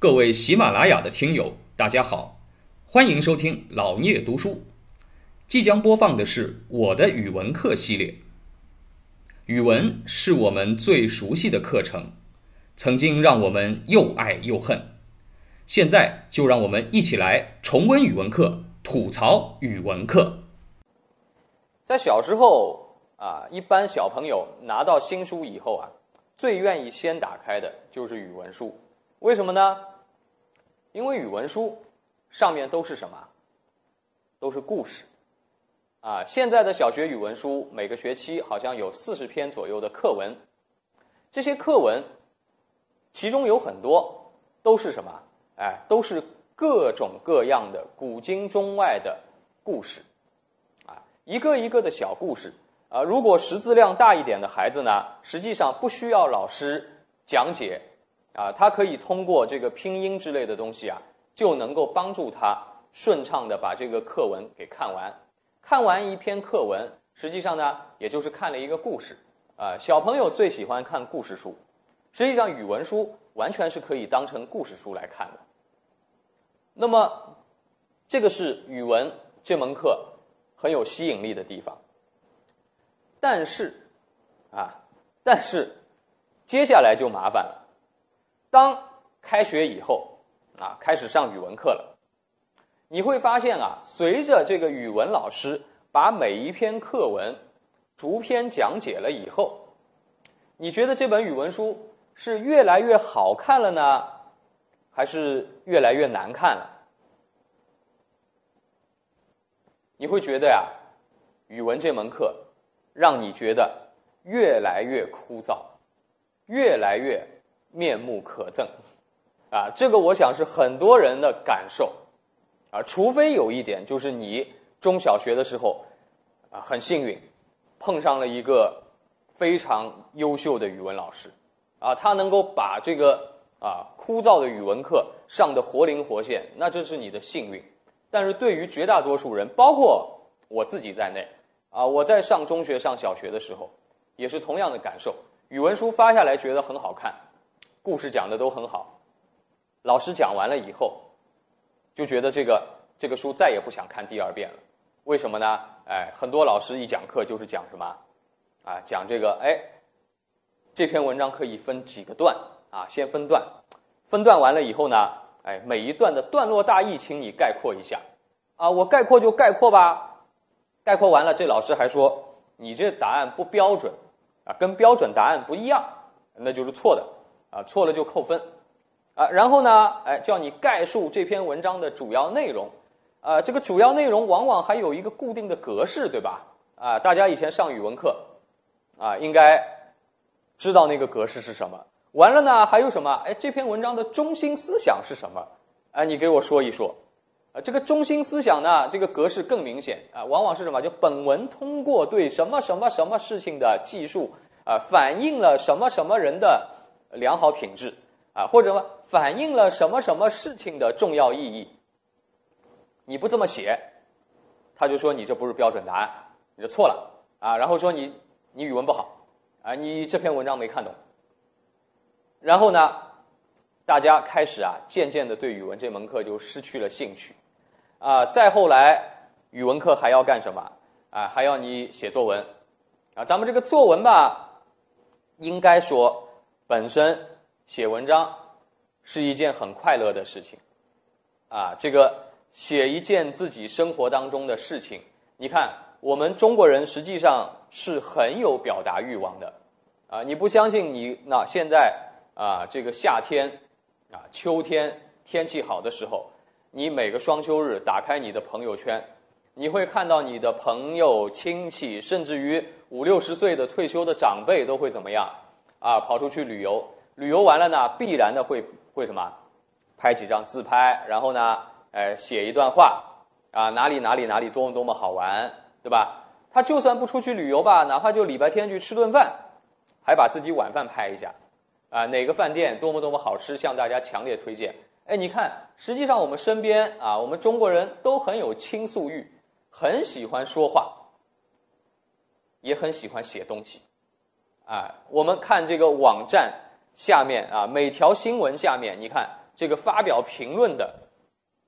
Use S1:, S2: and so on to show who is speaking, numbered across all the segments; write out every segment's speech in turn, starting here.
S1: 各位喜马拉雅的听友，大家好，欢迎收听老聂读书。即将播放的是我的语文课系列。语文是我们最熟悉的课程，曾经让我们又爱又恨。现在就让我们一起来重温语文课，吐槽语文课。
S2: 在小时候啊，一般小朋友拿到新书以后啊，最愿意先打开的就是语文书。为什么呢？因为语文书上面都是什么？都是故事。啊，现在的小学语文书每个学期好像有四十篇左右的课文，这些课文其中有很多都是什么？哎，都是各种各样的古今中外的故事，啊，一个一个的小故事。啊，如果识字量大一点的孩子呢，实际上不需要老师讲解，啊，他可以通过这个拼音之类的东西啊，就能够帮助他顺畅的把这个课文给看完。看完一篇课文，实际上呢，也就是看了一个故事，啊，小朋友最喜欢看故事书，实际上语文书完全是可以当成故事书来看的。那么，这个是语文这门课很有吸引力的地方。但是，啊，但是，接下来就麻烦了。当开学以后，啊，开始上语文课了。你会发现啊，随着这个语文老师把每一篇课文逐篇讲解了以后，你觉得这本语文书是越来越好看了呢，还是越来越难看了？你会觉得呀，语文这门课让你觉得越来越枯燥，越来越面目可憎，啊，这个我想是很多人的感受。啊，除非有一点，就是你中小学的时候，啊，很幸运，碰上了一个非常优秀的语文老师，啊，他能够把这个啊枯燥的语文课上的活灵活现，那这是你的幸运。但是对于绝大多数人，包括我自己在内，啊，我在上中学、上小学的时候，也是同样的感受。语文书发下来觉得很好看，故事讲的都很好，老师讲完了以后。就觉得这个这个书再也不想看第二遍了，为什么呢？哎，很多老师一讲课就是讲什么，啊，讲这个，哎，这篇文章可以分几个段啊，先分段，分段完了以后呢，哎，每一段的段落大意，请你概括一下，啊，我概括就概括吧，概括完了，这老师还说你这答案不标准，啊，跟标准答案不一样，那就是错的，啊，错了就扣分。啊，然后呢，哎，叫你概述这篇文章的主要内容，啊，这个主要内容往往还有一个固定的格式，对吧？啊，大家以前上语文课，啊，应该知道那个格式是什么。完了呢，还有什么？哎，这篇文章的中心思想是什么？哎，你给我说一说。啊，这个中心思想呢，这个格式更明显啊，往往是什么？就本文通过对什么什么什么事情的记述，啊，反映了什么什么人的良好品质。啊，或者说反映了什么什么事情的重要意义？你不这么写，他就说你这不是标准答案，你这错了啊。然后说你你语文不好啊，你这篇文章没看懂。然后呢，大家开始啊，渐渐的对语文这门课就失去了兴趣啊。再后来，语文课还要干什么啊？还要你写作文啊。咱们这个作文吧，应该说本身。写文章是一件很快乐的事情，啊，这个写一件自己生活当中的事情，你看，我们中国人实际上是很有表达欲望的，啊，你不相信你那现在啊，这个夏天啊，秋天天气好的时候，你每个双休日打开你的朋友圈，你会看到你的朋友、亲戚，甚至于五六十岁的退休的长辈都会怎么样啊，跑出去旅游。旅游完了呢，必然的会会什么，拍几张自拍，然后呢，哎，写一段话，啊，哪里哪里哪里多么多么好玩，对吧？他就算不出去旅游吧，哪怕就礼拜天去吃顿饭，还把自己晚饭拍一下，啊，哪个饭店多么多么好吃，向大家强烈推荐。哎，你看，实际上我们身边啊，我们中国人都很有倾诉欲，很喜欢说话，也很喜欢写东西，啊，我们看这个网站。下面啊，每条新闻下面，你看这个发表评论的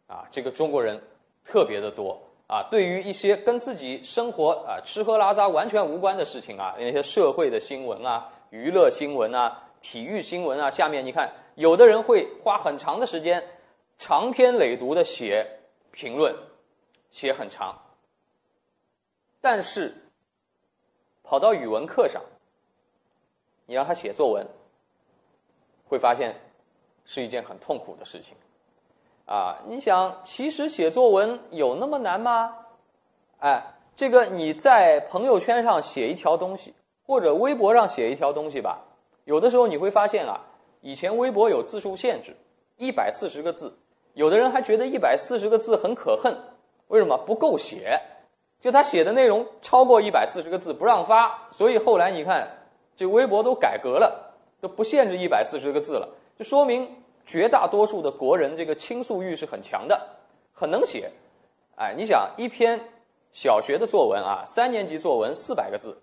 S2: 啊，这个中国人特别的多啊。对于一些跟自己生活啊吃喝拉撒完全无关的事情啊，那些社会的新闻啊、娱乐新闻啊、体育新闻啊，下面你看，有的人会花很长的时间，长篇累牍的写评论，写很长，但是跑到语文课上。你让他写作文，会发现是一件很痛苦的事情，啊！你想，其实写作文有那么难吗？哎，这个你在朋友圈上写一条东西，或者微博上写一条东西吧，有的时候你会发现啊，以前微博有字数限制，一百四十个字，有的人还觉得一百四十个字很可恨，为什么不够写？就他写的内容超过一百四十个字不让发，所以后来你看。这微博都改革了，都不限制一百四十个字了，就说明绝大多数的国人这个倾诉欲是很强的，很能写。哎，你想一篇小学的作文啊，三年级作文四百个字，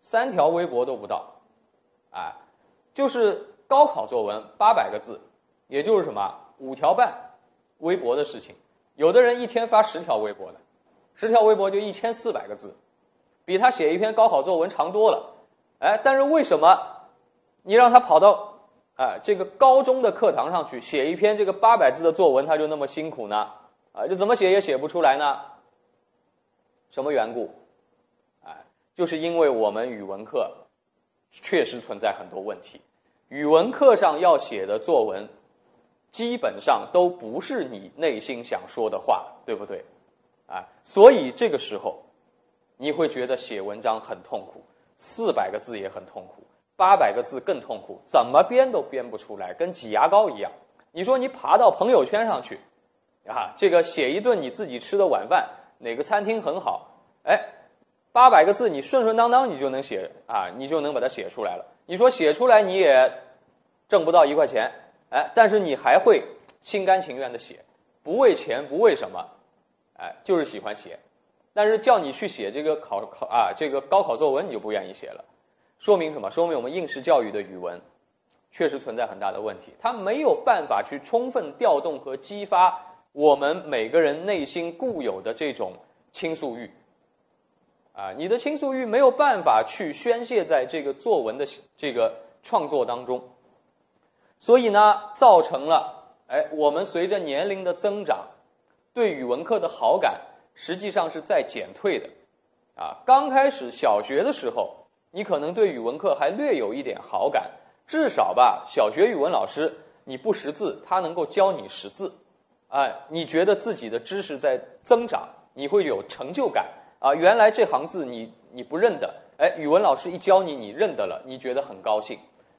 S2: 三条微博都不到，哎，就是高考作文八百个字，也就是什么五条半微博的事情。有的人一天发十条微博的，十条微博就一千四百个字，比他写一篇高考作文长多了。哎，但是为什么你让他跑到啊这个高中的课堂上去写一篇这个八百字的作文，他就那么辛苦呢？啊，就怎么写也写不出来呢？什么缘故？哎，就是因为我们语文课确实存在很多问题。语文课上要写的作文，基本上都不是你内心想说的话，对不对？啊，所以这个时候你会觉得写文章很痛苦。四百个字也很痛苦，八百个字更痛苦，怎么编都编不出来，跟挤牙膏一样。你说你爬到朋友圈上去，啊，这个写一顿你自己吃的晚饭，哪个餐厅很好，哎，八百个字你顺顺当当你就能写啊，你就能把它写出来了。你说写出来你也挣不到一块钱，哎，但是你还会心甘情愿的写，不为钱，不为什么，哎，就是喜欢写。但是叫你去写这个考考啊，这个高考作文你就不愿意写了，说明什么？说明我们应试教育的语文确实存在很大的问题，它没有办法去充分调动和激发我们每个人内心固有的这种倾诉欲。啊，你的倾诉欲没有办法去宣泄在这个作文的这个创作当中，所以呢，造成了哎，我们随着年龄的增长，对语文课的好感。实际上是在减退的，啊，刚开始小学的时候，你可能对语文课还略有一点好感，至少吧，小学语文老师你不识字，他能够教你识字，啊，你觉得自己的知识在增长，你会有成就感，啊，原来这行字你你不认得，哎，语文老师一教你，你认得了，你觉得很高兴，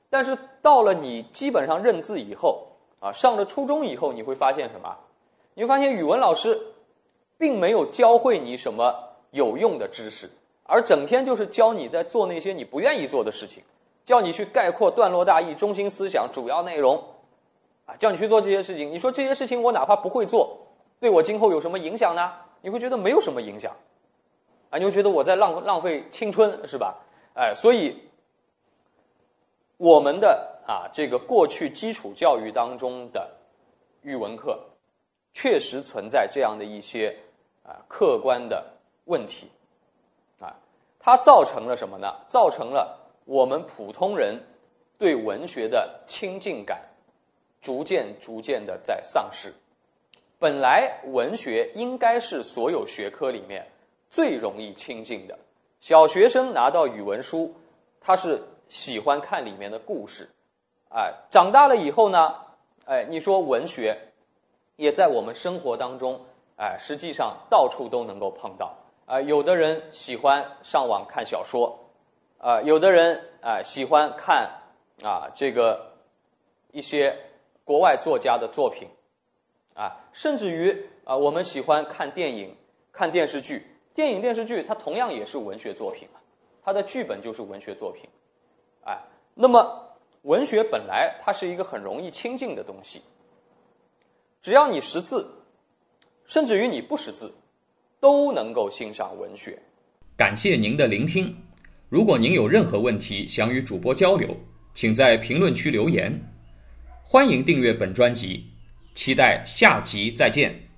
S2: 但是到了你基本上认字以后，啊，上了初中以后，你会发现什么？你会发现语文老师。并没有教会你什么有用的知识，而整天就是教你在做那些你不愿意做的事情，叫你去概括段落大意、中心思想、主要内容，啊，叫你去做这些事情。你说这些事情我哪怕不会做，对我今后有什么影响呢？你会觉得没有什么影响，啊，你会觉得我在浪浪费青春，是吧？哎，所以我们的啊这个过去基础教育当中的语文课，确实存在这样的一些。客观的问题，啊，它造成了什么呢？造成了我们普通人对文学的亲近感逐渐逐渐的在丧失。本来文学应该是所有学科里面最容易亲近的。小学生拿到语文书，他是喜欢看里面的故事，哎，长大了以后呢，哎，你说文学也在我们生活当中。哎，实际上到处都能够碰到啊！有的人喜欢上网看小说，啊，有的人啊喜欢看啊这个一些国外作家的作品，啊，甚至于啊我们喜欢看电影、看电视剧。电影、电视剧它同样也是文学作品啊，它的剧本就是文学作品。哎，那么文学本来它是一个很容易亲近的东西，只要你识字。甚至于你不识字，都能够欣赏文学。
S1: 感谢您的聆听。如果您有任何问题想与主播交流，请在评论区留言。欢迎订阅本专辑，期待下集再见。